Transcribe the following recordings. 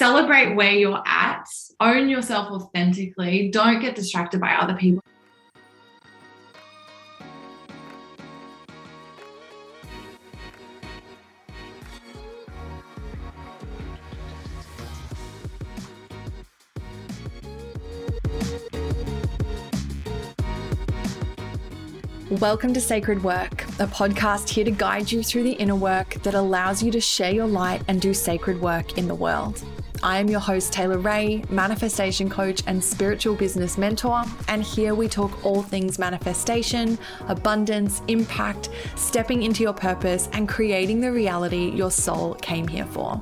celebrate where you're at, own yourself authentically, don't get distracted by other people. Welcome to Sacred Work, a podcast here to guide you through the inner work that allows you to share your light and do sacred work in the world. I am your host, Taylor Ray, manifestation coach and spiritual business mentor, and here we talk all things manifestation, abundance, impact, stepping into your purpose, and creating the reality your soul came here for.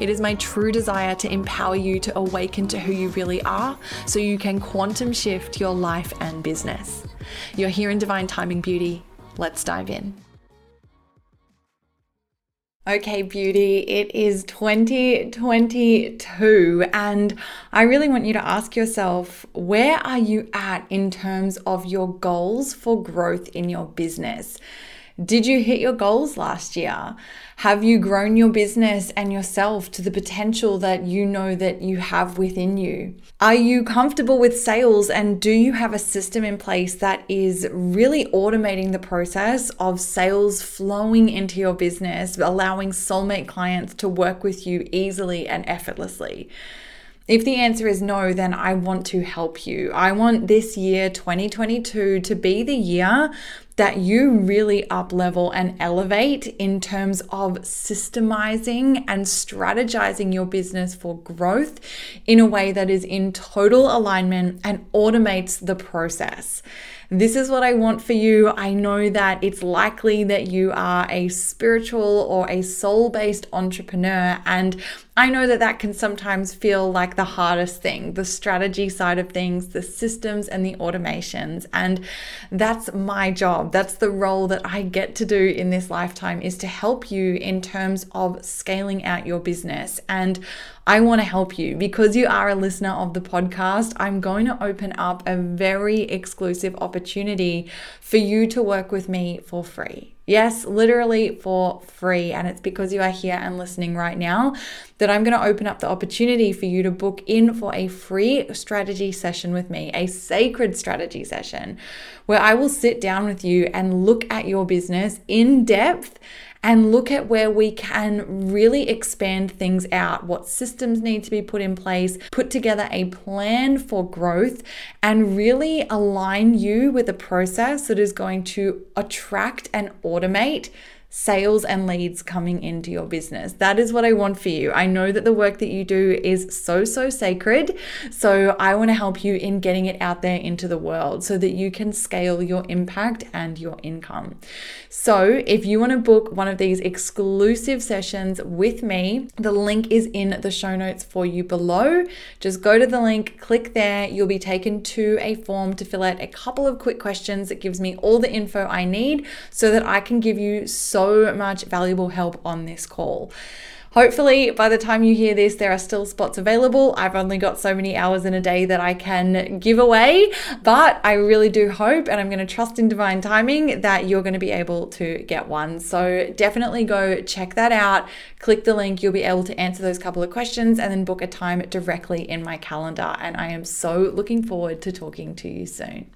It is my true desire to empower you to awaken to who you really are so you can quantum shift your life and business. You're here in Divine Timing Beauty. Let's dive in. Okay, beauty, it is 2022, and I really want you to ask yourself where are you at in terms of your goals for growth in your business? Did you hit your goals last year? Have you grown your business and yourself to the potential that you know that you have within you? Are you comfortable with sales and do you have a system in place that is really automating the process of sales flowing into your business, allowing soulmate clients to work with you easily and effortlessly? If the answer is no, then I want to help you. I want this year, 2022, to be the year that you really up level and elevate in terms of systemizing and strategizing your business for growth in a way that is in total alignment and automates the process. This is what I want for you. I know that it's likely that you are a spiritual or a soul based entrepreneur, and I know that that can sometimes feel like the hardest thing the strategy side of things, the systems and the automations. And that's my job. That's the role that I get to do in this lifetime is to help you in terms of scaling out your business. And I want to help you because you are a listener of the podcast. I'm going to open up a very exclusive opportunity for you to work with me for free. Yes, literally for free. And it's because you are here and listening right now that I'm going to open up the opportunity for you to book in for a free strategy session with me, a sacred strategy session, where I will sit down with you and look at your business in depth and look at where we can really expand things out, what systems need to be put in place, put together a plan for growth, and really align you with a process that is going to attract and automate sales and leads coming into your business. That is what I want for you. I know that the work that you do is so, so sacred. So I want to help you in getting it out there into the world so that you can scale your impact and your income. So if you want to book one of these exclusive sessions with me, the link is in the show notes for you below. Just go to the link, click there. You'll be taken to a form to fill out a couple of quick questions. It gives me all the info I need so that I can give you so so much valuable help on this call. Hopefully, by the time you hear this, there are still spots available. I've only got so many hours in a day that I can give away, but I really do hope, and I'm going to trust in divine timing, that you're going to be able to get one. So definitely go check that out. Click the link, you'll be able to answer those couple of questions and then book a time directly in my calendar. And I am so looking forward to talking to you soon.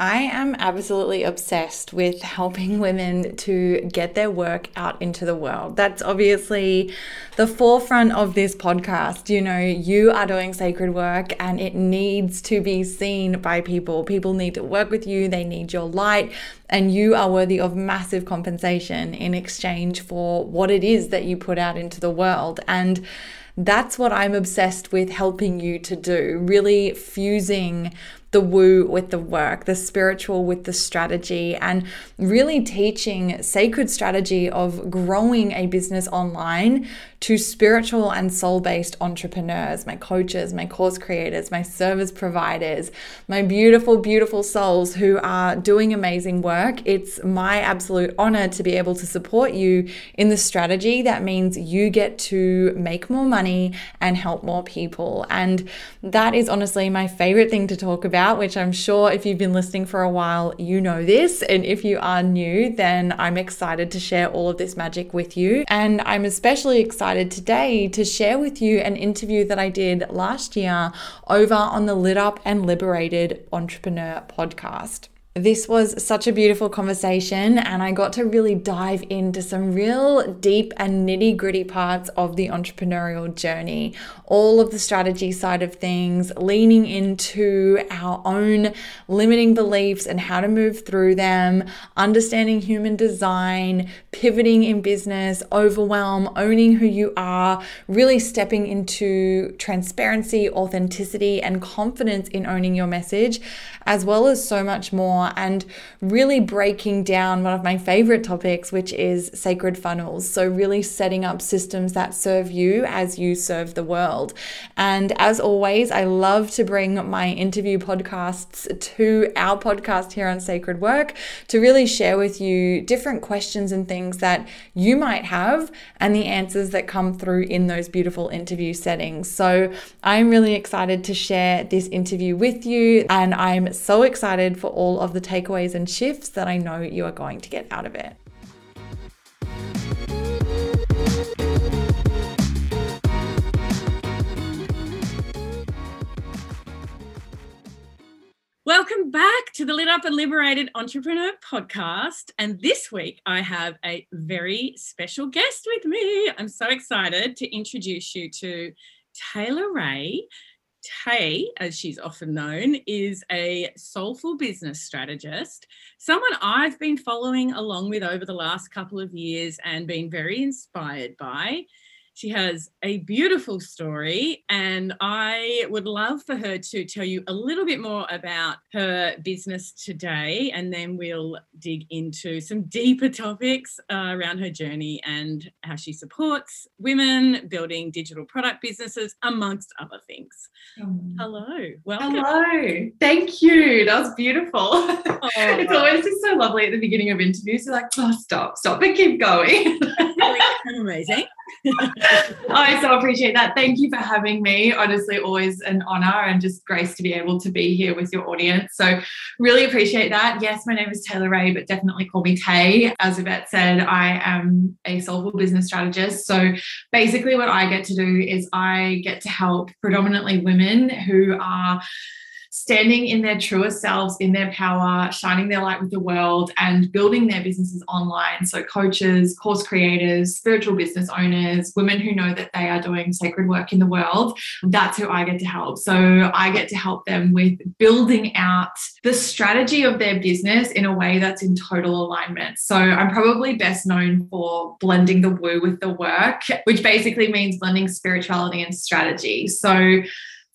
I am absolutely obsessed with helping women to get their work out into the world. That's obviously the forefront of this podcast. You know, you are doing sacred work and it needs to be seen by people. People need to work with you, they need your light, and you are worthy of massive compensation in exchange for what it is that you put out into the world. And that's what I'm obsessed with helping you to do, really fusing the woo with the work, the spiritual with the strategy, and really teaching sacred strategy of growing a business online to spiritual and soul based entrepreneurs, my coaches, my course creators, my service providers, my beautiful, beautiful souls who are doing amazing work. It's my absolute honor to be able to support you in the strategy that means you get to make more money and help more people. And that is honestly my favorite thing to talk about about, which I'm sure if you've been listening for a while, you know this. And if you are new, then I'm excited to share all of this magic with you. And I'm especially excited today to share with you an interview that I did last year over on the Lit Up and Liberated Entrepreneur podcast. This was such a beautiful conversation, and I got to really dive into some real deep and nitty gritty parts of the entrepreneurial journey. All of the strategy side of things, leaning into our own limiting beliefs and how to move through them, understanding human design, pivoting in business, overwhelm, owning who you are, really stepping into transparency, authenticity, and confidence in owning your message, as well as so much more and really breaking down one of my favorite topics, which is sacred funnels. So, really setting up systems that serve you as you serve the world. And as always, I love to bring my interview podcasts to our podcast here on Sacred Work to really share with you different questions and things that you might have and the answers that come through in those beautiful interview settings. So, I'm really excited to share this interview with you, and I'm so excited for all of the takeaways and shifts that I know you are going to get out of it. Welcome back to the Lit Up and Liberated Entrepreneur podcast. And this week I have a very special guest with me. I'm so excited to introduce you to Taylor Ray. Tay, as she's often known, is a soulful business strategist, someone I've been following along with over the last couple of years and been very inspired by. She has a beautiful story, and I would love for her to tell you a little bit more about her business today, and then we'll dig into some deeper topics uh, around her journey and how she supports women building digital product businesses, amongst other things. Oh. Hello, welcome. Hello, thank you. That was beautiful. Oh, it's always just so lovely at the beginning of interviews. You're like, oh, stop, stop, but keep going. amazing. I so appreciate that. Thank you for having me. Honestly, always an honor and just grace to be able to be here with your audience. So, really appreciate that. Yes, my name is Taylor Ray, but definitely call me Tay. As Yvette said, I am a soulful business strategist. So, basically, what I get to do is I get to help predominantly women who are standing in their truest selves, in their power, shining their light with the world, and building their businesses online. So, coaches, course creators, spiritual business owners, women who know that they are doing sacred work in the world, that's who I get to help. So, I get to help them with building out the strategy of their business in a way that's in total alignment. So, I'm probably best known for blending the woo with the work, which basically means blending spirituality and strategy. So,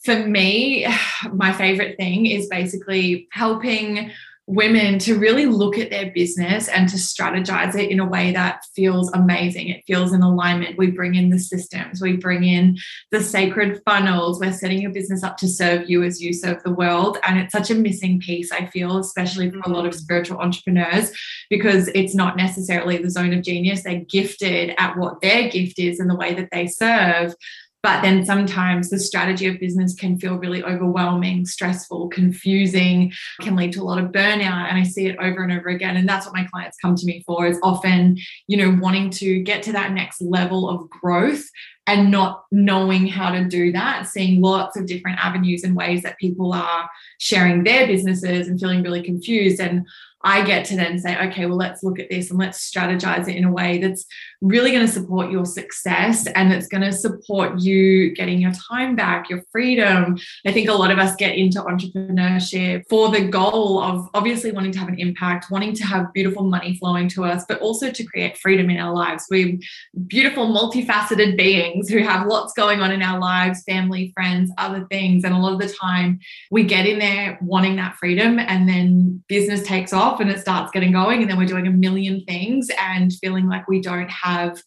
for me, my favorite thing is basically helping women to really look at their business and to strategize it in a way that feels amazing. It feels in alignment. We bring in the systems, we bring in the sacred funnels. We're setting your business up to serve you as you serve the world. And it's such a missing piece, I feel, especially for a lot of mm. spiritual entrepreneurs, because it's not necessarily the zone of genius. They're gifted at what their gift is and the way that they serve. But then sometimes the strategy of business can feel really overwhelming, stressful, confusing, can lead to a lot of burnout. And I see it over and over again. And that's what my clients come to me for is often, you know, wanting to get to that next level of growth and not knowing how to do that, seeing lots of different avenues and ways that people are sharing their businesses and feeling really confused. And I get to then say, okay, well, let's look at this and let's strategize it in a way that's really going to support your success and it's going to support you getting your time back, your freedom. I think a lot of us get into entrepreneurship for the goal of obviously wanting to have an impact, wanting to have beautiful money flowing to us, but also to create freedom in our lives. We're beautiful, multifaceted beings who have lots going on in our lives, family, friends, other things. And a lot of the time we get in there wanting that freedom and then business takes off and it starts getting going. And then we're doing a million things and feeling like we don't have have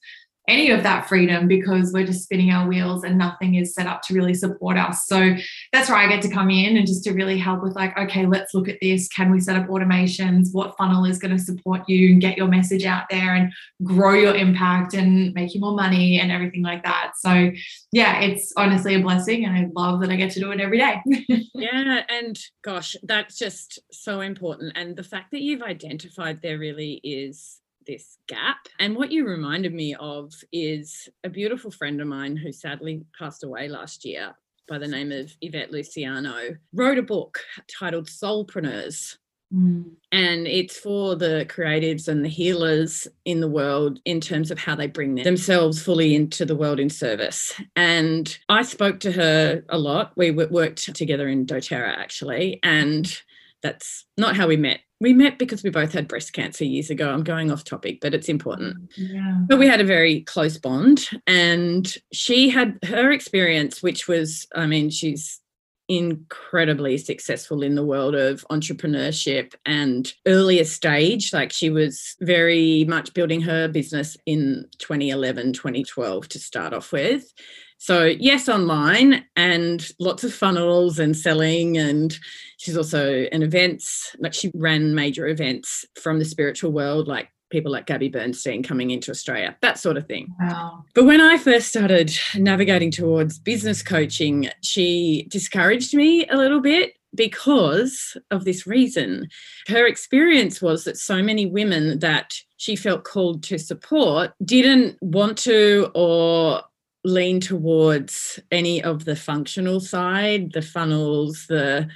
any of that freedom because we're just spinning our wheels and nothing is set up to really support us. So that's where I get to come in and just to really help with like, okay, let's look at this. Can we set up automations? What funnel is going to support you and get your message out there and grow your impact and make you more money and everything like that. So yeah, it's honestly a blessing and I love that I get to do it every day. yeah, and gosh, that's just so important. And the fact that you've identified there really is this gap. And what you reminded me of is a beautiful friend of mine who sadly passed away last year by the name of Yvette Luciano, wrote a book titled Soulpreneurs. Mm. And it's for the creatives and the healers in the world in terms of how they bring themselves fully into the world in service. And I spoke to her a lot. We worked together in doTERRA actually. And that's not how we met we met because we both had breast cancer years ago. I'm going off topic, but it's important. Yeah. But we had a very close bond. And she had her experience, which was, I mean, she's incredibly successful in the world of entrepreneurship and earlier stage like she was very much building her business in 2011 2012 to start off with so, yes, online and lots of funnels and selling. And she's also an events, like she ran major events from the spiritual world, like people like Gabby Bernstein coming into Australia, that sort of thing. Wow. But when I first started navigating towards business coaching, she discouraged me a little bit because of this reason. Her experience was that so many women that she felt called to support didn't want to or lean towards any of the functional side, the funnels, the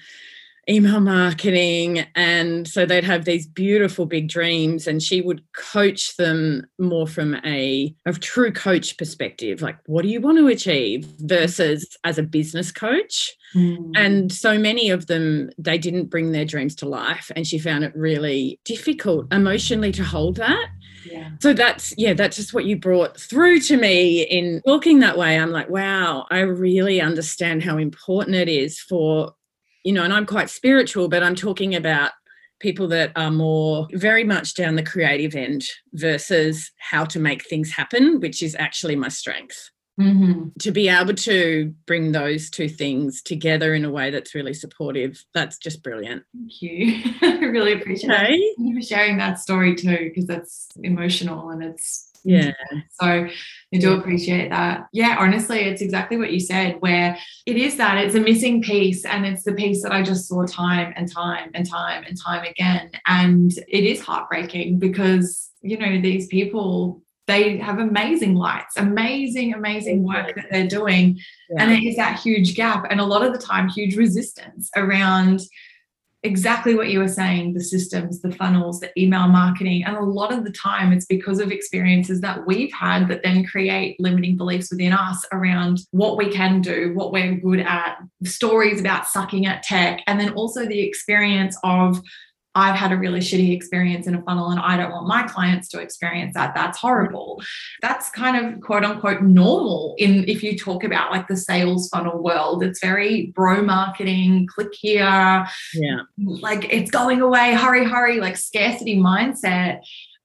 email marketing. And so they'd have these beautiful big dreams, and she would coach them more from a, a true coach perspective like, what do you want to achieve versus as a business coach. Mm. And so many of them, they didn't bring their dreams to life. And she found it really difficult emotionally to hold that. Yeah. So that's yeah, that's just what you brought through to me in talking that way. I'm like, wow, I really understand how important it is for, you know, and I'm quite spiritual, but I'm talking about people that are more very much down the creative end versus how to make things happen, which is actually my strength. Mm-hmm. To be able to bring those two things together in a way that's really supportive, that's just brilliant. Thank you. I really appreciate okay. it. Thank you for sharing that story too, because that's emotional and it's yeah. So I do appreciate that. Yeah, honestly, it's exactly what you said, where it is that it's a missing piece. And it's the piece that I just saw time and time and time and time again. And it is heartbreaking because, you know, these people they have amazing lights, amazing, amazing work that they're doing. Yeah. And there is that huge gap, and a lot of the time, huge resistance around exactly what you were saying the systems, the funnels, the email marketing. And a lot of the time, it's because of experiences that we've had that then create limiting beliefs within us around what we can do, what we're good at, stories about sucking at tech, and then also the experience of I've had a really shitty experience in a funnel and I don't want my clients to experience that. That's horrible. That's kind of quote unquote normal in if you talk about like the sales funnel world. It's very bro marketing, click here. Yeah. Like it's going away, hurry, hurry, like scarcity mindset.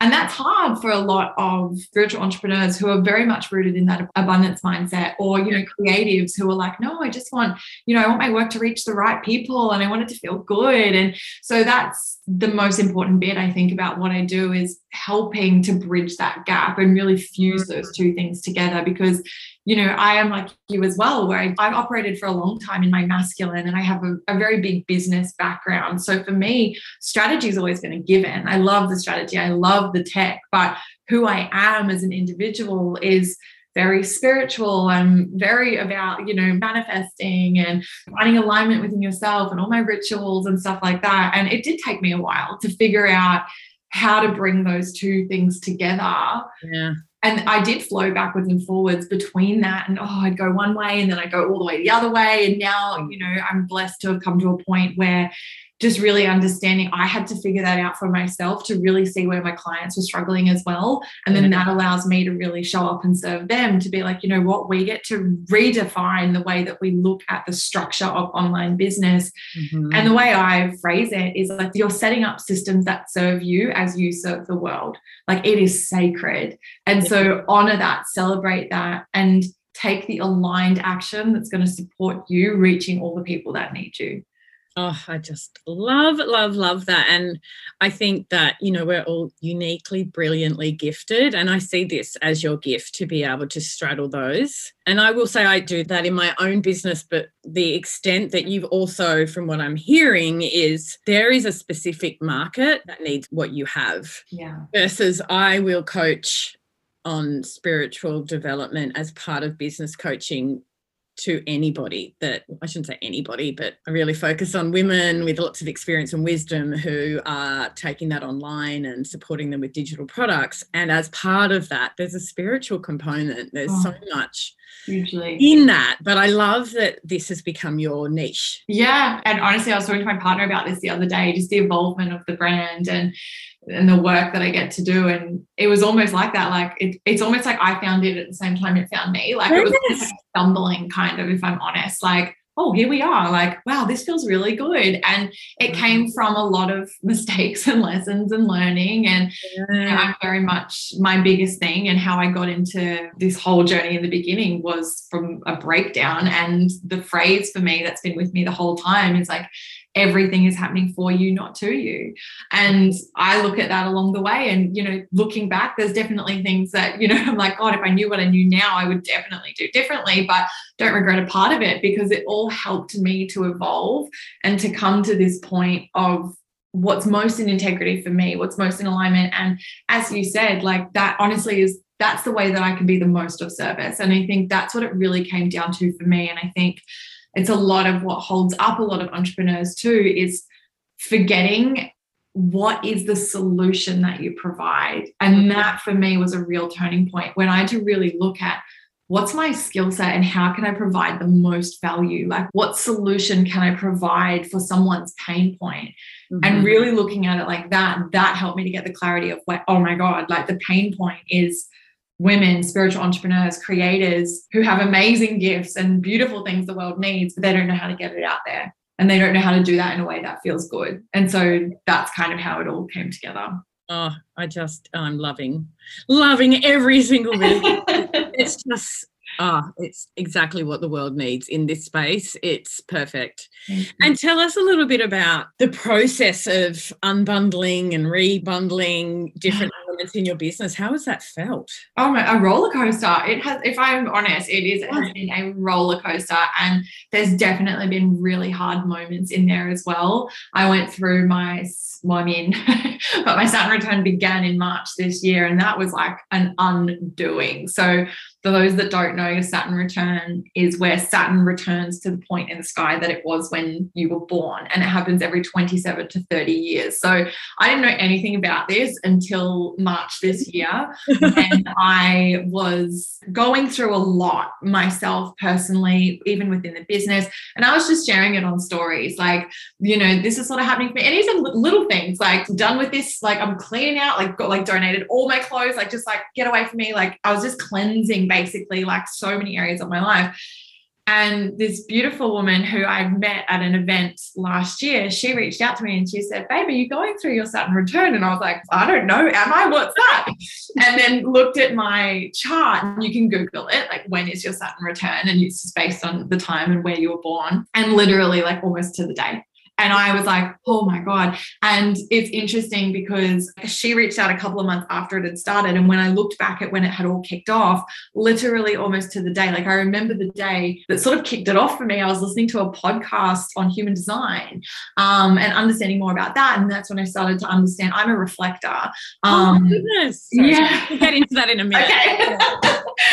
And that's hard for a lot of spiritual entrepreneurs who are very much rooted in that abundance mindset, or, you know, creatives who are like, no, I just want, you know, I want my work to reach the right people and I want it to feel good. And so that's the most important bit, I think, about what I do is helping to bridge that gap and really fuse those mm-hmm. two things together because you know, I am like you as well, where I, have operated for a long time in my masculine and I have a, a very big business background. So for me, strategy has always been a given. I love the strategy, I love the tech, but who I am as an individual is very spiritual. I'm very about, you know, manifesting and finding alignment within yourself and all my rituals and stuff like that. And it did take me a while to figure out how to bring those two things together. Yeah and I did flow backwards and forwards between that. And oh, I'd go one way and then I'd go all the way the other way. And now, mm. you know, I'm blessed to have come to a point where just really understanding I had to figure that out for myself to really see where my clients were struggling as well. And then that allows me to really show up and serve them to be like, you know what, we get to redefine the way that we look at the structure of online business. Mm-hmm. And the way I phrase it is like you're setting up systems that serve you as you serve the world. Like it is sacred. And so honor that, celebrate that, and take the aligned action that's going to support you reaching all the people that need you. Oh, I just love, love, love that. And I think that, you know, we're all uniquely, brilliantly gifted. And I see this as your gift to be able to straddle those. And I will say I do that in my own business, but the extent that you've also, from what I'm hearing, is there is a specific market that needs what you have. Yeah. Versus I will coach on spiritual development as part of business coaching to anybody that I shouldn't say anybody, but I really focus on women with lots of experience and wisdom who are taking that online and supporting them with digital products. And as part of that, there's a spiritual component. There's oh, so much hugely in that. But I love that this has become your niche. Yeah. And honestly, I was talking to my partner about this the other day, just the involvement of the brand and and the work that I get to do. And it was almost like that. Like it, it's almost like I found it at the same time it found me. Like it was like stumbling kind of, if I'm honest. Like, oh, here we are. Like, wow, this feels really good. And it came from a lot of mistakes and lessons and learning. And yeah. you know, I'm very much my biggest thing and how I got into this whole journey in the beginning was from a breakdown. And the phrase for me that's been with me the whole time is like, everything is happening for you, not to you. And I look at that along the way. And, you know, looking back, there's definitely things that, you know, I'm like, God, if I knew what I knew now, I would definitely do differently, but don't regret a part of it because it all helped me to evolve and to come to this point of what's most in integrity for me, what's most in alignment. And as you said, like that honestly is that's the way that I can be the most of service. And I think that's what it really came down to for me. And I think it's a lot of what holds up a lot of entrepreneurs too is forgetting what is the solution that you provide and mm-hmm. that for me was a real turning point when i had to really look at what's my skill set and how can i provide the most value like what solution can i provide for someone's pain point mm-hmm. and really looking at it like that that helped me to get the clarity of what oh my god like the pain point is women, spiritual entrepreneurs, creators who have amazing gifts and beautiful things the world needs, but they don't know how to get it out there. And they don't know how to do that in a way that feels good. And so that's kind of how it all came together. Oh, I just, I'm loving, loving every single bit. it's just Ah, oh, it's exactly what the world needs in this space. It's perfect. And tell us a little bit about the process of unbundling and rebundling different elements in your business. How has that felt? Oh my, a roller coaster. It has, if I'm honest, it is it has been a roller coaster. And there's definitely been really hard moments in there as well. I went through my well, I mean, but my Saturn return began in March this year, and that was like an undoing. So for those that don't know, Saturn return is where Saturn returns to the point in the sky that it was when you were born, and it happens every 27 to 30 years. So I didn't know anything about this until March this year, and I was going through a lot myself personally, even within the business, and I was just sharing it on stories, like you know, this is sort of happening for me, and even little things like done with this, like I'm cleaning out, like got like donated all my clothes, like just like get away from me, like I was just cleansing basically like so many areas of my life. And this beautiful woman who I met at an event last year, she reached out to me and she said, Babe, are you going through your Saturn return? And I was like, I don't know. Am I? What's that? and then looked at my chart and you can Google it, like when is your Saturn return? And it's based on the time and where you were born. And literally, like almost to the day. And I was like, oh my God. And it's interesting because she reached out a couple of months after it had started. And when I looked back at when it had all kicked off, literally almost to the day, like I remember the day that sort of kicked it off for me. I was listening to a podcast on human design um, and understanding more about that. And that's when I started to understand I'm a reflector. Oh um, oh, goodness. Sorry, yeah. We'll get into that in a minute. Okay.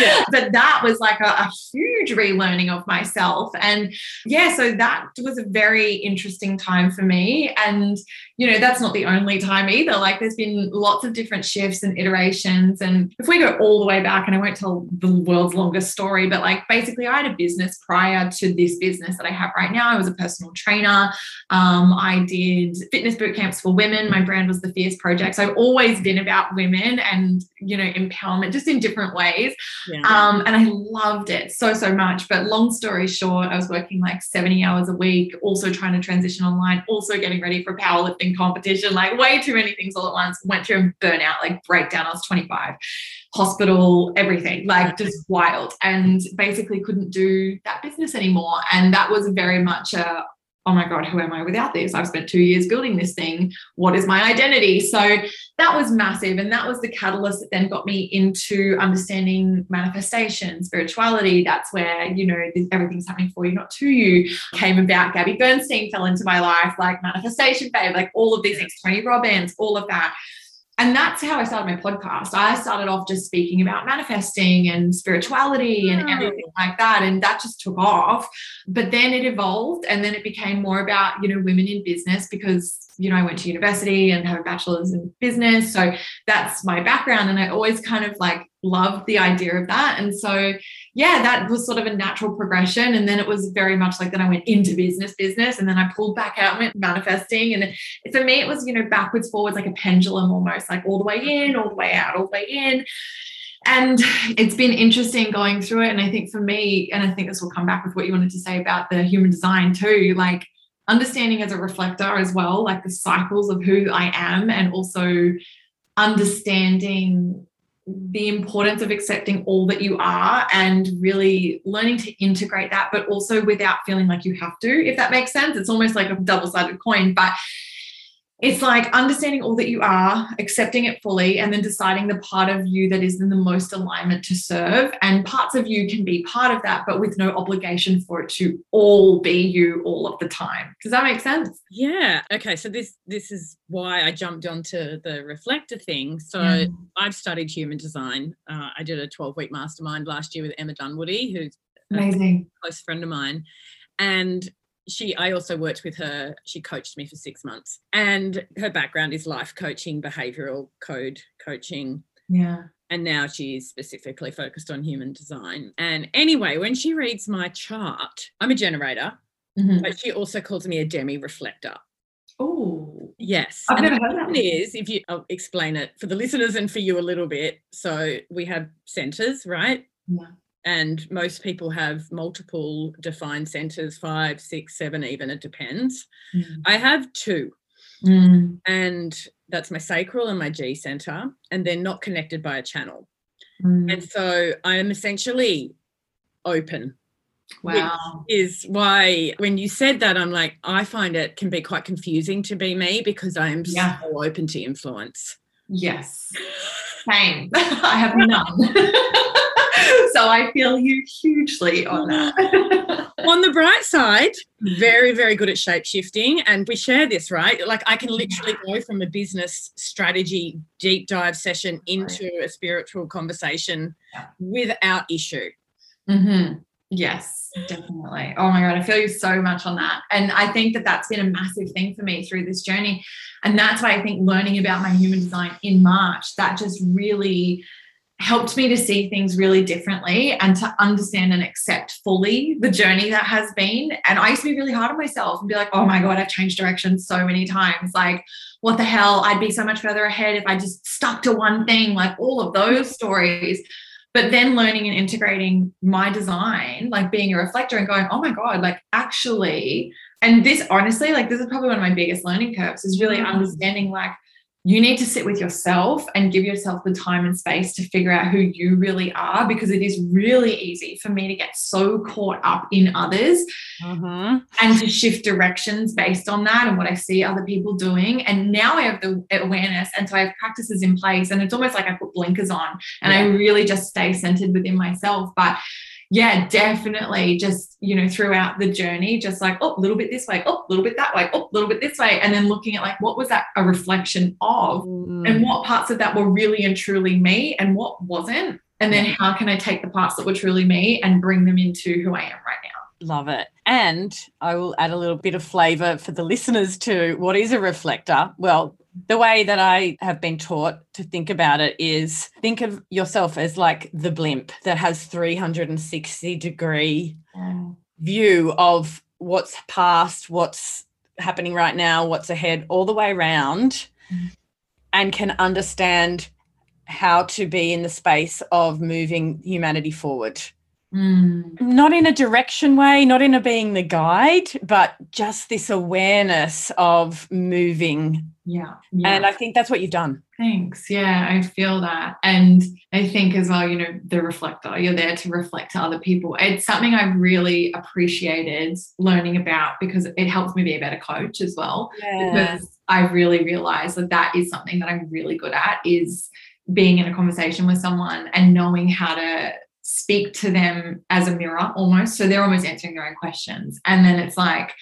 yeah. But that was like a, a huge relearning of myself. And yeah, so that was a very interesting time for me. And, you know, that's not the only time either. Like there's been lots of different shifts and iterations. And if we go all the way back, and I won't tell the world's longest story, but like basically, I had a business prior to this business that I have right now. I was a personal trainer. Um, I did fitness boot camps for women. My brand was the Fierce Project. So I've always been about women and, you know, empowerment just in different ways. Yeah. Um, and I loved it so, so much. But long story short, I was working like 70 hours a week, also trying to transition online, also getting ready for powerlifting competition, like way too many things all at once. Went through a burnout, like breakdown. I was 25, hospital, everything, like just wild. And basically couldn't do that business anymore. And that was very much a oh my God, who am I without this? I've spent two years building this thing. What is my identity? So that was massive. And that was the catalyst that then got me into understanding manifestation, spirituality. That's where, you know, everything's happening for you, not to you. Came about Gabby Bernstein fell into my life, like manifestation babe, like all of these things, Tony Robbins, all of that and that's how I started my podcast. I started off just speaking about manifesting and spirituality and hmm. everything like that. And that just took off. But then it evolved and then it became more about, you know, women in business because, you know, I went to university and have a bachelor's in business. So that's my background. And I always kind of like loved the idea of that. And so, yeah, that was sort of a natural progression. And then it was very much like then I went into business, business, and then I pulled back out, went manifesting. And for me, it was, you know, backwards, forwards, like a pendulum almost, like all the way in, all the way out, all the way in. And it's been interesting going through it. And I think for me, and I think this will come back with what you wanted to say about the human design too, like understanding as a reflector as well, like the cycles of who I am, and also understanding the importance of accepting all that you are and really learning to integrate that, but also without feeling like you have to, if that makes sense. It's almost like a double sided coin, but it's like understanding all that you are, accepting it fully, and then deciding the part of you that is in the most alignment to serve. And parts of you can be part of that, but with no obligation for it to all be you all of the time. Does that make sense? Yeah. Okay. So this this is why I jumped onto the reflector thing. So yeah. I've studied human design. Uh, I did a 12 week mastermind last year with Emma Dunwoody, who's amazing, close friend of mine. And she i also worked with her she coached me for six months and her background is life coaching behavioral code coaching yeah and now she's specifically focused on human design and anyway when she reads my chart i'm a generator mm-hmm. but she also calls me a demi reflector Oh, yes. I've and never heard that. Is if you, I'll explain it for the listeners and for you a little bit. So we have centers, right? Yeah and most people have multiple defined centers five six seven even it depends mm. i have two mm. and that's my sacral and my g center and they're not connected by a channel mm. and so i am essentially open Wow. is why when you said that, I'm like, I find it can be quite confusing to be me because I am yeah. so open to influence. Yes. Same. I have none. so I feel you hugely on that. on the bright side, very, very good at shape shifting. And we share this, right? Like I can literally go from a business strategy deep dive session into a spiritual conversation without issue. Mm-hmm. Yes, definitely. Oh my God, I feel you so much on that. And I think that that's been a massive thing for me through this journey. And that's why I think learning about my human design in March, that just really helped me to see things really differently and to understand and accept fully the journey that has been. And I used to be really hard on myself and be like, oh my God, I've changed direction so many times. Like, what the hell? I'd be so much further ahead if I just stuck to one thing, like all of those stories. But then learning and integrating my design, like being a reflector and going, oh my God, like actually, and this honestly, like this is probably one of my biggest learning curves is really mm. understanding like you need to sit with yourself and give yourself the time and space to figure out who you really are because it is really easy for me to get so caught up in others uh-huh. and to shift directions based on that and what I see other people doing. And now I have the awareness. And so I have practices in place and it's almost like I put blinkers on and yeah. I really just stay centered within myself. But yeah, definitely just, you know, throughout the journey, just like, oh, a little bit this way, oh, a little bit that way, oh, a little bit this way. And then looking at like, what was that a reflection of? Mm. And what parts of that were really and truly me and what wasn't? And then how can I take the parts that were truly me and bring them into who I am right now? Love it. And I will add a little bit of flavor for the listeners to what is a reflector. Well, the way that I have been taught to think about it is think of yourself as like the blimp that has 360 degree view of what's past, what's happening right now, what's ahead, all the way around, Mm. and can understand how to be in the space of moving humanity forward. Mm. Not in a direction way, not in a being the guide, but just this awareness of moving. Yeah. yeah. And I think that's what you've done. Thanks. Yeah, I feel that. And I think as well, you know, the reflector, you're there to reflect to other people. It's something I've really appreciated learning about because it helps me be a better coach as well. Because I've really realized that that is something that I'm really good at is being in a conversation with someone and knowing how to speak to them as a mirror almost. So they're almost answering their own questions. And then it's like,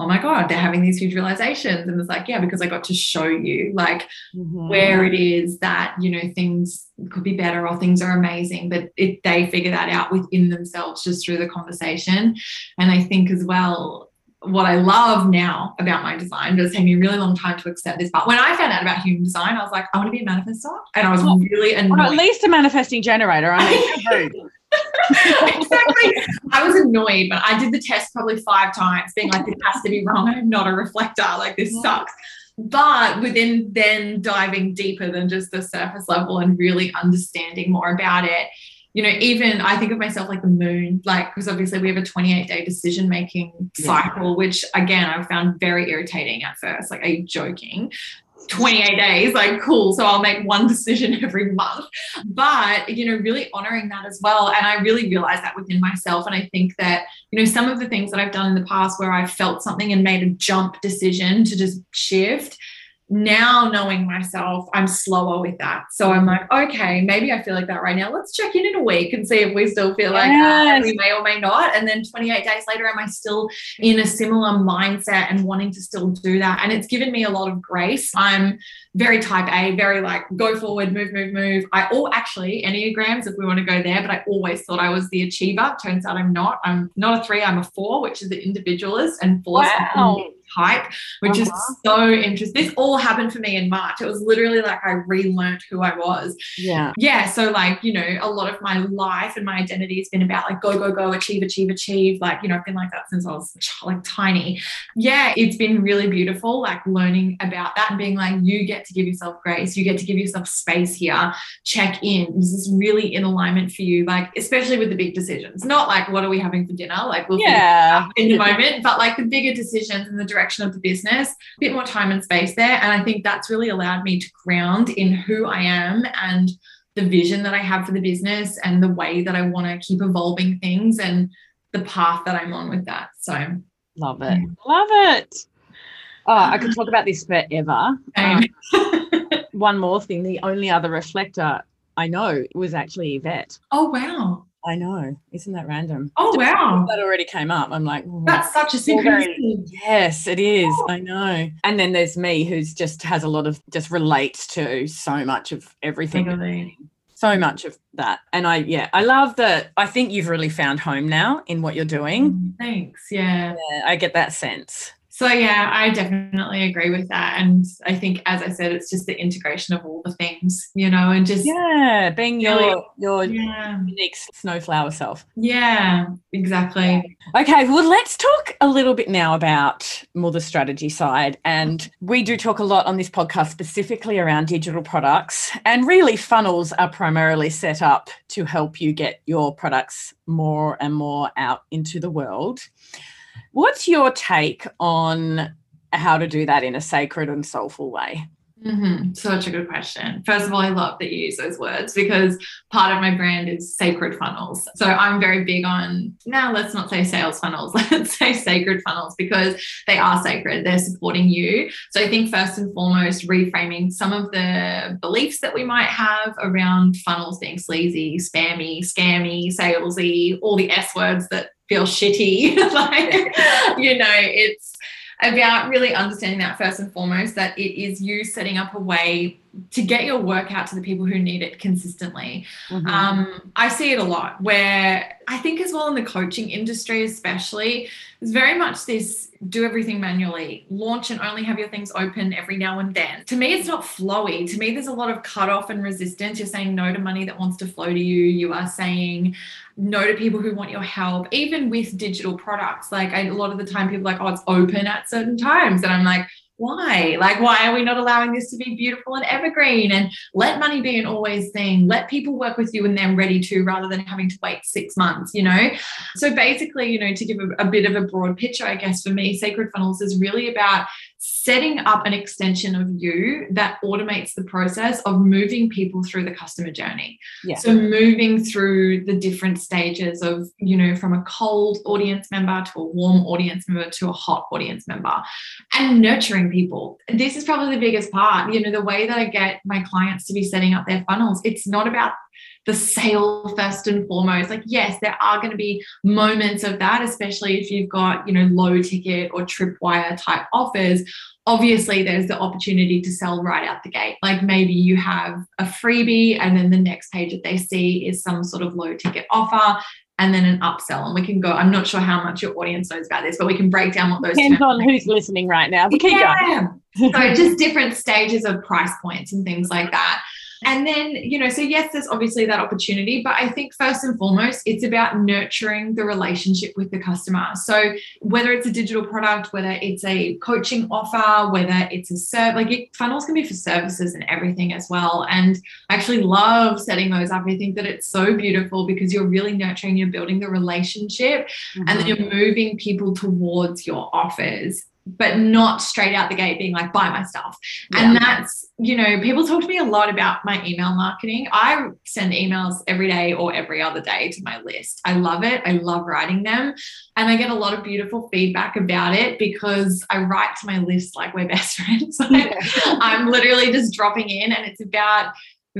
oh my God, they're having these huge realizations. And it's like, yeah, because I got to show you like Mhm. where it is that, you know, things could be better or things are amazing, but it, they figure that out within themselves just through the conversation. And I think as well, what I love now about my design, but it's taken me a really long time to accept this. But when I found out about human design, I was like, I want to be a manifestor. And I was really Or at least a manifesting generator. I mean, exactly. I was annoyed, but I did the test probably five times, being like, this has to be wrong. I'm not a reflector. Like, this Yeah. sucks. But within then diving deeper than just the surface level and really understanding more about it, you know, even I think of myself like the moon, like, because obviously we have a 28 day decision making Yeah. cycle, which again, I found very irritating at first. Like, are you joking? 28 days, like, cool. So I'll make one decision every month but you know really honoring that as well and i really realized that within myself and i think that you know some of the things that i've done in the past where i felt something and made a jump decision to just shift now knowing myself i'm slower with that so i'm like okay maybe i feel like that right now let's check in in a week and see if we still feel like that Yes. and we may or may not and then 28 days later am i still in a similar mindset and wanting to still do that and it's given me a lot of grace i'm very type A, very like go forward, move, move, move. I all actually Enneagrams, if we want to go there, but I always thought I was the achiever. Turns out I'm not. I'm not a three, I'm a four, which is the individualist, and four Wow. Type, which is Uh-huh. so interesting. This all happened for me in March. It was literally like I relearned who I was Yeah. yeah so like you know a lot of my life and my identity has been about like go go go achieve achieve achieve like you know i've been like that since i was like tiny yeah it's been really beautiful like learning about that and being like you get to give yourself grace you get to give yourself space here check in This is this really in alignment for you like especially with the big decisions not like what are we having for dinner like we'll Yeah. in the moment but like the bigger decisions and the direction of the business a bit more time and space there and i think that's really allowed me to ground in who i am and the vision that i have for the business and the way that i want to keep evolving things and the path that i'm on with that so Love it. Love it. Oh, I could talk about this forever. Um, one more thing. The only other reflector I know was actually Yvette. oh wow I know. Isn't that random? oh wow That already came up. I'm like, "Oh, that's such a synchronicity yes, it is. Oh. I know. And then there's me who's just has a lot of just relates to so much of everything. Totally. So much of that. And I, yeah, I love that. I think you've really found home now in what you're doing. Mm, thanks yeah Yeah, I get that sense. So yeah, I definitely agree with that. And I think as I said, it's just the integration of all the things, you know, and just Yeah, being Really- your your yeah, unique snowflower self. yeah exactly. Okay, well, let's talk a little bit now about more the strategy side. And we do talk a lot on this podcast specifically around digital products. And really, funnels are primarily set up to help you get your products more and more out into the world. What's your take on how to do that in a sacred and soulful way? Mhm. Such a good question. First of all, I love that you use those words because part of my brand is sacred funnels. So I'm very big on now, let's not say sales funnels, let's say sacred funnels because they are sacred. They're supporting you. So I think first and foremost, reframing some of the beliefs that we might have around funnels being sleazy, spammy, scammy, salesy, all the S words that feel shitty. like, you know, it's about really understanding that first and foremost that it is you setting up a way to get your work out to the people who need it consistently. Mm-hmm. Um, I see it a lot where I think as well in the coaching industry, especially, there's very much this do everything manually, launch and only have your things open every now and then. To me, it's not flowy. To me, there's a lot of cutoff and resistance. You're saying no to money that wants to flow to you. You are saying no to people who want your help, even with digital products. Like I, a lot of the time, people are like, oh, it's open at certain times. And I'm like, why? Like, why are we not allowing this to be beautiful and evergreen? And let money be an always thing. Let people work with you when they're ready to, rather than having to wait six months, you know? So basically, you know, to give a, a bit of a broad picture, I guess for me, Sacred Funnels is really about setting up an extension of you that automates the process of moving people through the customer journey. Yeah. So moving through the different stages of, you know, from a cold audience member to a warm audience member to a hot audience member and nurturing people. This is probably the biggest part. You know, the way that I get my clients to be setting up their funnels, it's not about the sale first and foremost. Like, yes, there are going to be moments of that, especially if you've got, you know, low ticket or tripwire type offers. Obviously, there's the opportunity to sell right out the gate. Like maybe you have a freebie, and then the next page that they see is some sort of low ticket offer and then an upsell. And we can go, I'm not sure how much your audience knows about this, but we can break down what those depends on who's listening right now. But keep yeah. going. so just different stages of price points and things like that. And then, you know, so yes, there's obviously that opportunity, but I think first and foremost, it's about nurturing the relationship with the customer. So whether it's a digital product, whether it's a coaching offer, whether it's a serve, like it, funnels can be for services and everything as well. And I actually love setting those up. I think that it's so beautiful because you're really nurturing, you're building the relationship, mm-hmm. and then you're moving people towards your offers but not straight out the gate being like, buy my stuff. Yeah. And that's, you know, people talk to me a lot about my email marketing. I send emails every day or every other day to my list. I love it. I love writing them. And I get a lot of beautiful feedback about it because I write to my list like we're best friends. I'm literally just dropping in and it's about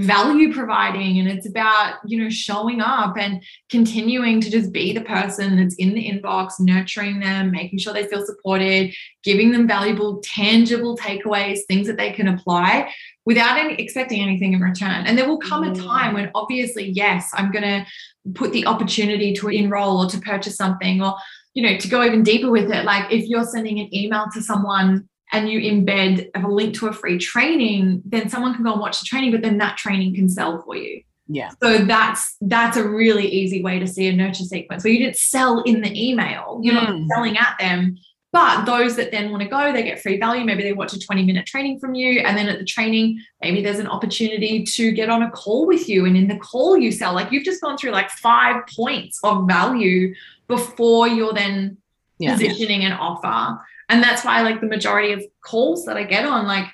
value providing and it's about you know showing up and continuing to just be the person that's in the inbox nurturing them making sure they feel supported giving them valuable tangible takeaways things that they can apply without any, expecting anything in return. And there will come a time when obviously yes i'm going to put the opportunity to enroll or to purchase something or you know to go even deeper with it. Like if you're sending an email to someone and you embed a link to a free training, then someone can go and watch the training, but then that training can sell for you. Yeah. So that's that's a really easy way to see a nurture sequence. So you didn't sell in the email, you're mm. not selling at them. But those that then want to go, they get free value. Maybe they watch a 20 minute training from you. And then at the training, maybe there's an opportunity to get on a call with you. And in the call, you sell. Like you've just gone through like five points of value before you're then yeah. positioning an offer. And that's why, like, the majority of calls that I get on, like,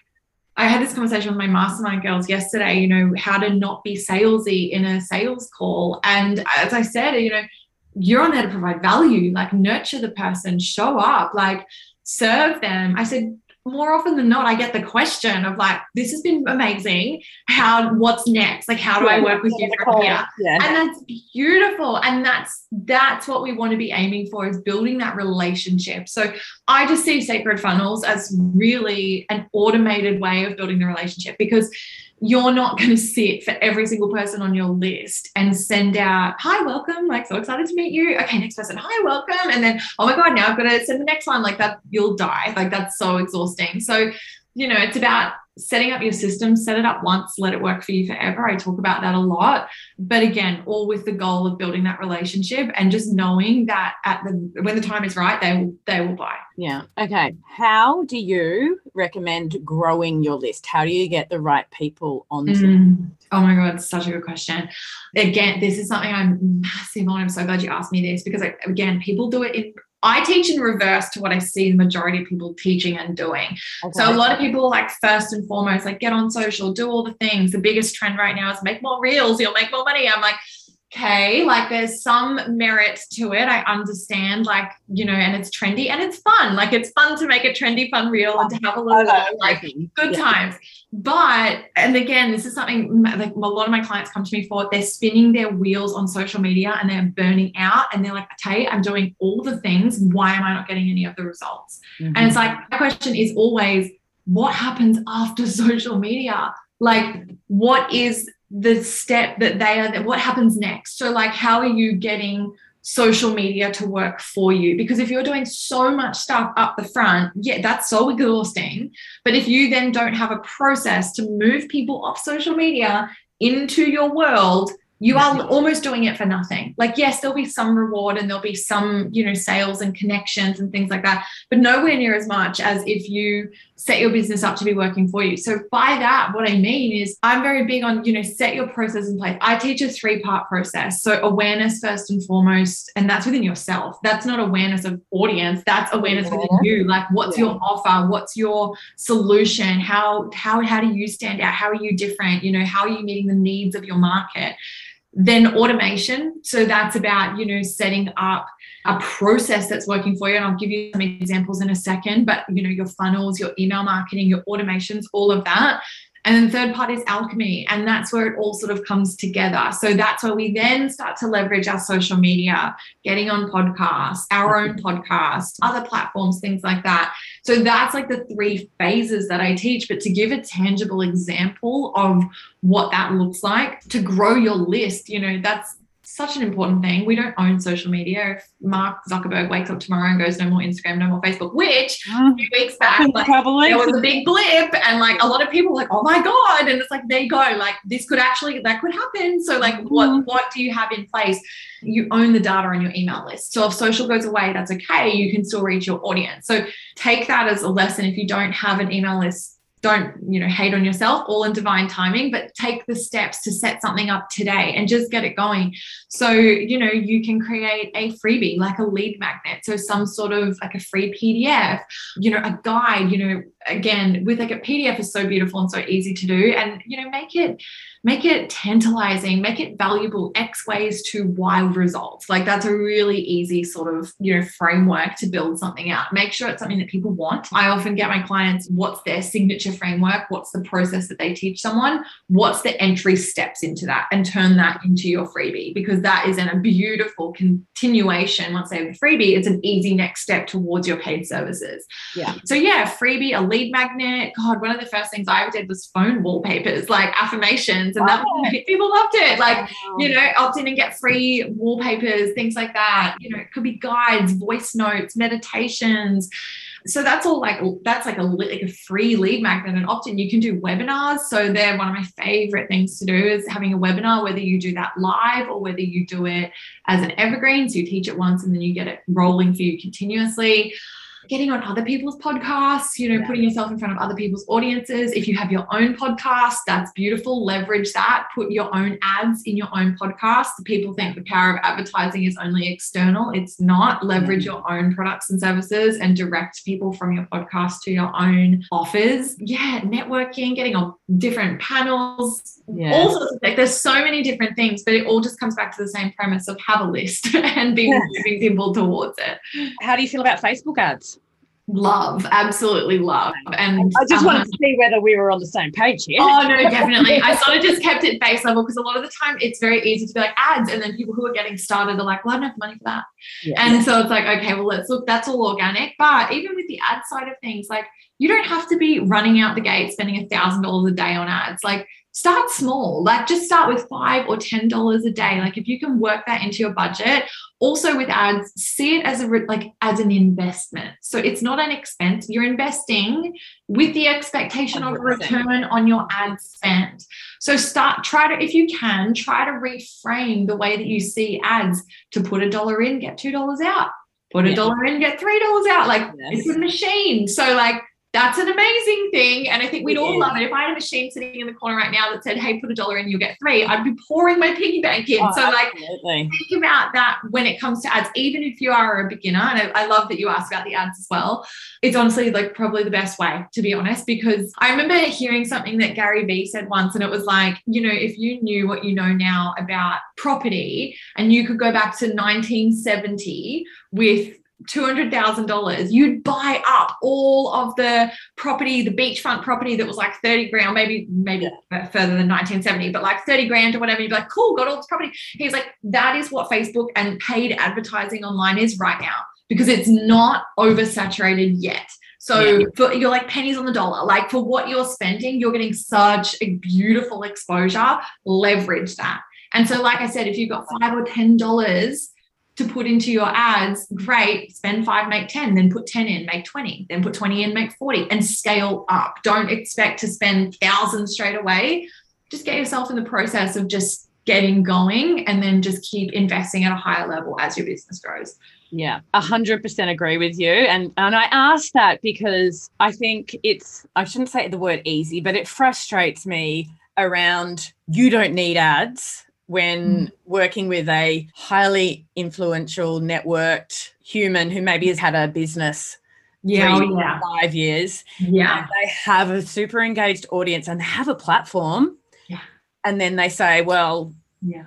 I had this conversation with my mastermind girls yesterday, you know, how to not be salesy in a sales call. And as I said, you know, you're on there to provide value, like nurture the person, show up, like serve them. I said, more often than not, I get the question of like, this has been amazing. How, what's next? Like, how do I work with you from here? Yeah. And that's beautiful. And that's, that's what we want to be aiming for is building that relationship. So I just see sacred funnels as really an automated way of building the relationship because you're not going to sit for every single person on your list and send out, hi, welcome, like so excited to meet you. Okay, next person, hi, welcome. And then, oh my God, now I've got to send the next one. Like that, you'll die. Like that's so exhausting. So, you know, it's about setting up your system, set it up once, let it work for you forever. I talk about that a lot. But again, all with the goal of building that relationship and just knowing that at the when the time is right, they will they will buy. Yeah. Okay. How do you recommend growing your list? How do you get the right people on mm. Oh my God, such a good question. Again, this is something I'm massive on. I'm so glad you asked me this because again, people do it in I teach in reverse to what I see the majority of people teaching and doing. Okay. So a lot of people like first and foremost, like get on social, do all the things. The biggest trend right now is make more reels, you'll make more money. I'm like, okay, like there's some merit to it. I understand, like, you know, and it's trendy and it's fun. Like it's fun to make it trendy, fun reel, and to have a little like good yeah. times. But and again, this is something like a lot of my clients come to me for. They're spinning their wheels on social media and they're burning out and they're like, Tay, I'm doing all the things. Why am I not getting any of the results? Mm-hmm. And it's like my question is always, what happens after social media? like what is the step that they are that what happens next? So like how are you getting social media to work for you? Because if you're doing so much stuff up the front yeah that's so exhausting. But if you then don't have a process to move people off social media into your world you are almost doing it for nothing. Like, yes, there'll be some reward and there'll be some, you know, sales and connections and things like that, but nowhere near as much as if you set your business up to be working for you. So, by that, what I mean is I'm very big on, you know, set your process in place. I teach a three part process. So, awareness first and foremost, and that's within yourself. That's not awareness of audience, that's awareness within you. Like, what's yeah. your offer? What's your solution? How, how, how do you stand out? How are you different? You know, how are you meeting the needs of your market? Then automation. So that's about, you know, setting up a process that's working for you. And I'll give you some examples in a second, but you know, your funnels, your email marketing, your automations, all of that. And then third part is alchemy. And that's where it all sort of comes together. So that's where we then start to leverage our social media, getting on podcasts, our own mm-hmm. podcast, other platforms, things like that. So that's like the three phases that I teach. But to give a tangible example of what that looks like to grow your list, you know, that's such an important thing. We don't own social media. If Mark Zuckerberg wakes up tomorrow and goes, no more Instagram, no more Facebook, which a few weeks back, like, there was a big blip, and like a lot of people were like, oh my god, and it's like there you go, like this could actually that could happen. So like, mm-hmm. what what do you have in place? You own the data on your email list. So if social goes away, that's okay. You can still reach your audience. So take that as a lesson. If you don't have an email list don't you know hate on yourself all in divine timing but take the steps to set something up today and just get it going. So you know you can create a freebie like a lead magnet. So some sort of like a free pdf you know a guide you know again with like a pdf is so beautiful and so easy to do and you know make it make it tantalizing make it valuable x ways to wild results. Like that's a really easy sort of you know framework to build something out. Make sure it's something that people want. I often get my clients what's their signature framework? What's the process that they teach someone? What's the entry steps into that? And turn that into your freebie because that is in a beautiful continuation. Once they have the freebie it's an easy next step towards your paid services. Yeah. So yeah freebie a lead magnet god one of the first things i did was phone wallpapers like affirmations and that people loved it. Like, you know, opt in and get free wallpapers, things like that. You know, it could be guides, voice notes, meditations. So that's all like that's like a like a free lead magnet and opt in. You can do webinars. So they're one of my favorite things to do is having a webinar, whether you do that live or whether you do it as an evergreen. So you teach it once and then you get it rolling for you continuously getting on other people's podcasts, you know, yeah. putting yourself in front of other people's audiences. If you have your own podcast, that's beautiful. Leverage that. Put your own ads in your own podcast. People think the power of advertising is only external. It's not. Leverage mm. your own products and services and direct people from your podcast to your own offers. Yeah, networking, getting on different panels, yeah. all sorts of things. There's so many different things, but it all just comes back to the same premise of have a list and be moving people towards it. How do you feel about Facebook ads? love absolutely love and i just wanted um, to see whether we were on the same page here oh no definitely i sort of just kept it base level because a lot of the time it's very easy to be like ads and then people who are getting started are like well i don't have money for that and so it's like okay well let's look that's all organic but even with the ad side of things like you don't have to be running out the gate spending a thousand dollars a day on ads. Like start small. Like just start with five or ten dollars a day. Like if you can work that into your budget also with ads see it as a like as an investment. So it's not an expense. You're investing with the expectation 100%. of a return on your ad spend. So start try to if you can try to reframe the way that you see ads to put a dollar in get two dollars out. Put a yeah. dollar in get three dollars out. Like yes. it's a machine. So like that's an amazing thing. And I think we'd all love it. If I had a machine sitting in the corner right now that said, hey, put a dollar in, you'll get three, I'd be pouring my piggy bank in. Oh, so, absolutely. like, think about that when it comes to ads, even if you are a beginner. And I, I love that you asked about the ads as well. It's honestly like probably the best way, to be honest, because I remember hearing something that Gary Vee said once, and it was like, you know, if you knew what you know now about property and you could go back to 1970 with $200,000, you'd buy up all of the property, the beachfront property that was like 30 grand, maybe, maybe further than 1970, but like 30 grand or whatever. You'd be like, cool, got all this property. He's like, that is what Facebook and paid advertising online is right now because it's not oversaturated yet. So Yeah. for you're like pennies on the dollar. Like for what you're spending, you're getting such a beautiful exposure. Leverage that. And so, like I said, if you've got five or ten dollars to put into your ads, great. Spend five, make ten, then put ten in, make twenty, then put twenty in, make forty, and scale up. Don't expect to spend thousands straight away. Just get yourself in the process of just getting going, and then just keep investing at a higher level as your business grows. Yeah, a hundred percent agree with you. And and I ask that because I think it's I shouldn't say the word easy, but it frustrates me around you don't need ads when hmm. working with a highly influential, networked human who maybe has had a business Yeah, three, oh, yeah, five years. yeah. they have a super engaged audience and they have a platform. Yeah. And then they say, well, Yeah.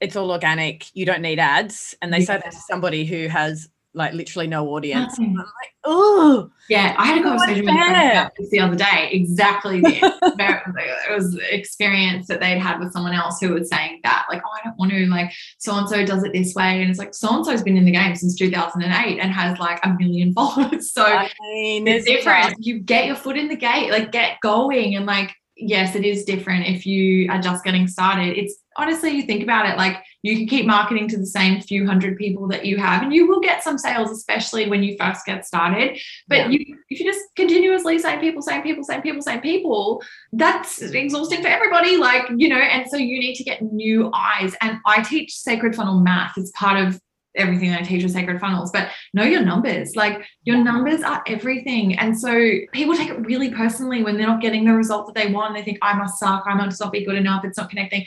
it's all organic. You don't need ads. And they say Yeah. that to somebody who has like literally no audience. Nothing. I'm like, oh, Yeah, I had a conversation with about this the other day. Exactly this. It was experience that they'd had with someone else who was saying that, like, oh, I don't want to, like, so and so does it this way, and it's like so and so's been in the game since 2008 and has like a million followers. So I mean, it's different. You get your foot in the gate, like, get going, and like, yes, it is different if you are just getting started. It's honestly, you think about it, like, you can keep marketing to the same few hundred people that you have, and you will get some sales, especially when you first get started. But Yeah. you, if you just continuously same people, same people, same people, same people, that's exhausting for everybody. Like, you know, and so you need to get new eyes. And I teach sacred funnel math It's part of everything that I teach with sacred funnels, but know your numbers. Like your numbers are everything. And so people take it really personally when they're not getting the result that they want. They think I must suck, I must not be good enough, it's not connecting.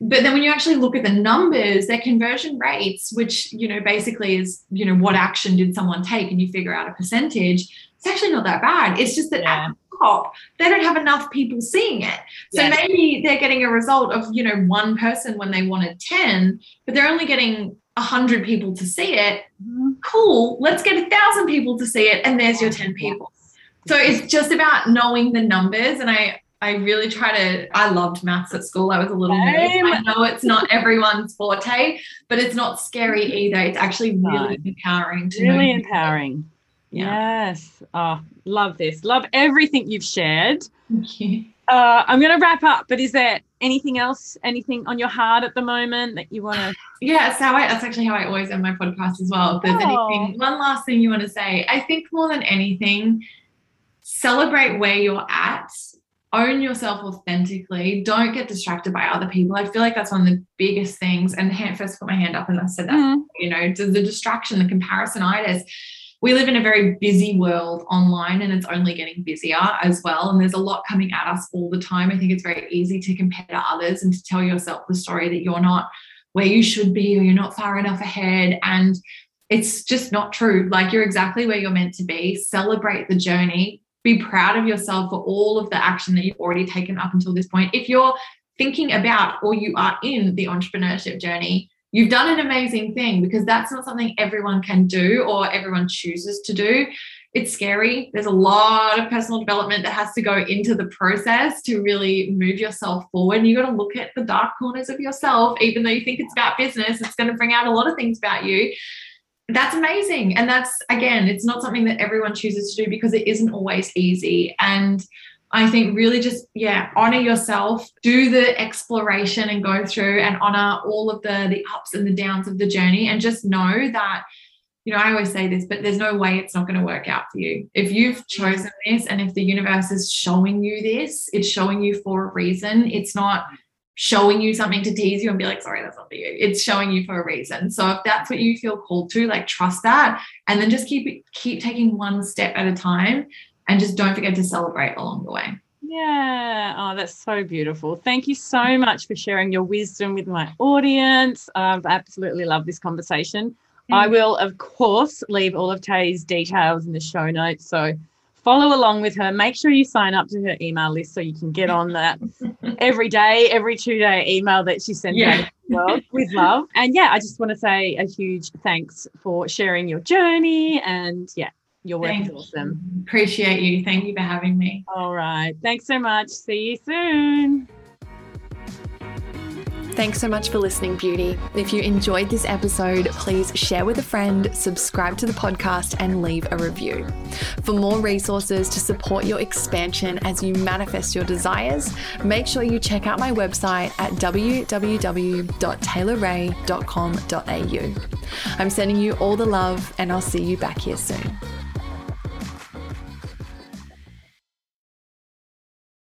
But then when you actually look at the numbers, their conversion rates, which you know basically is you know what action did someone take, and you figure out a percentage, it's actually not that bad. It's just that Yeah. at the top, they don't have enough people seeing it. So maybe they're getting a result of you know one person when they wanted 10, but they're only getting a hundred people to see it. Mm-hmm. Cool, let's get a thousand people to see it, and there's your 10 people. So it's just about knowing the numbers. And I I really try to I loved maths at school. I was a little. Same. I know it's not everyone's forte, but it's not scary either. It's actually really empowering to really empowering. Yeah. Yes. Oh, love this. Love everything you've shared. Thank you. Uh, I'm going to wrap up, but is there anything else, anything on your heart at the moment that you want to? Yeah, so I, that's actually how I always end my podcast as well. If there's Oh. anything, one last thing you want to say, I think more than anything, celebrate where you're at, own yourself authentically, don't get distracted by other people. I feel like that's one of the biggest things. And hand, first put my hand up and I said that, Mm. you know, the the distraction, the comparisonitis. We live in a very busy world online and it's only getting busier as well. And there's a lot coming at us all the time. I think it's very easy to compare to others and to tell yourself the story that you're not where you should be or you're not far enough ahead. And it's just not true. Like you're exactly where you're meant to be. Celebrate the journey. Be proud of yourself for all of the action that you've already taken up until this point. If you're thinking about or you are in the entrepreneurship journey, you've done an amazing thing because that's not something everyone can do or everyone chooses to do. It's scary. There's a lot of personal development that has to go into the process to really move yourself forward. And you got to look at the dark corners of yourself, even though you think it's about business, it's going to bring out a lot of things about you. That's amazing. And that's, again, it's not something that everyone chooses to do because it isn't always easy. And I think really just, yeah, honor yourself, do the exploration and go through and honor all of the, the ups and the downs of the journey. And just know that, you know, I always say this, but there's no way it's not going to work out for you. If you've chosen this and if the universe is showing you this, it's showing you for a reason. It's not showing you something to tease you and be like, sorry, that's not for you. It's showing you for a reason. So if that's what you feel called to, like trust that and then just keep keep taking one step at a time and just don't forget to celebrate along the way. Yeah. Oh, that's so beautiful. Thank you so much for sharing your wisdom with my audience. I've absolutely loved this conversation. I will, of course, leave all of Tay's details in the show notes. So follow along with her. Make sure you sign up to her email list so you can get on that every day, every two day email that she sends Yeah. out to the world with love. And yeah, I just want to say a huge thanks for sharing your journey. And yeah, your work Thank is awesome. you. Appreciate you. Thank you for having me. All right. Thanks so much. See you soon. Thanks so much for listening, Beauty. If you enjoyed this episode, please share with a friend, subscribe to the podcast, and leave a review. For more resources to support your expansion as you manifest your desires, make sure you check out my website at www.taylorray.com.au. I'm sending you all the love, and I'll see you back here soon.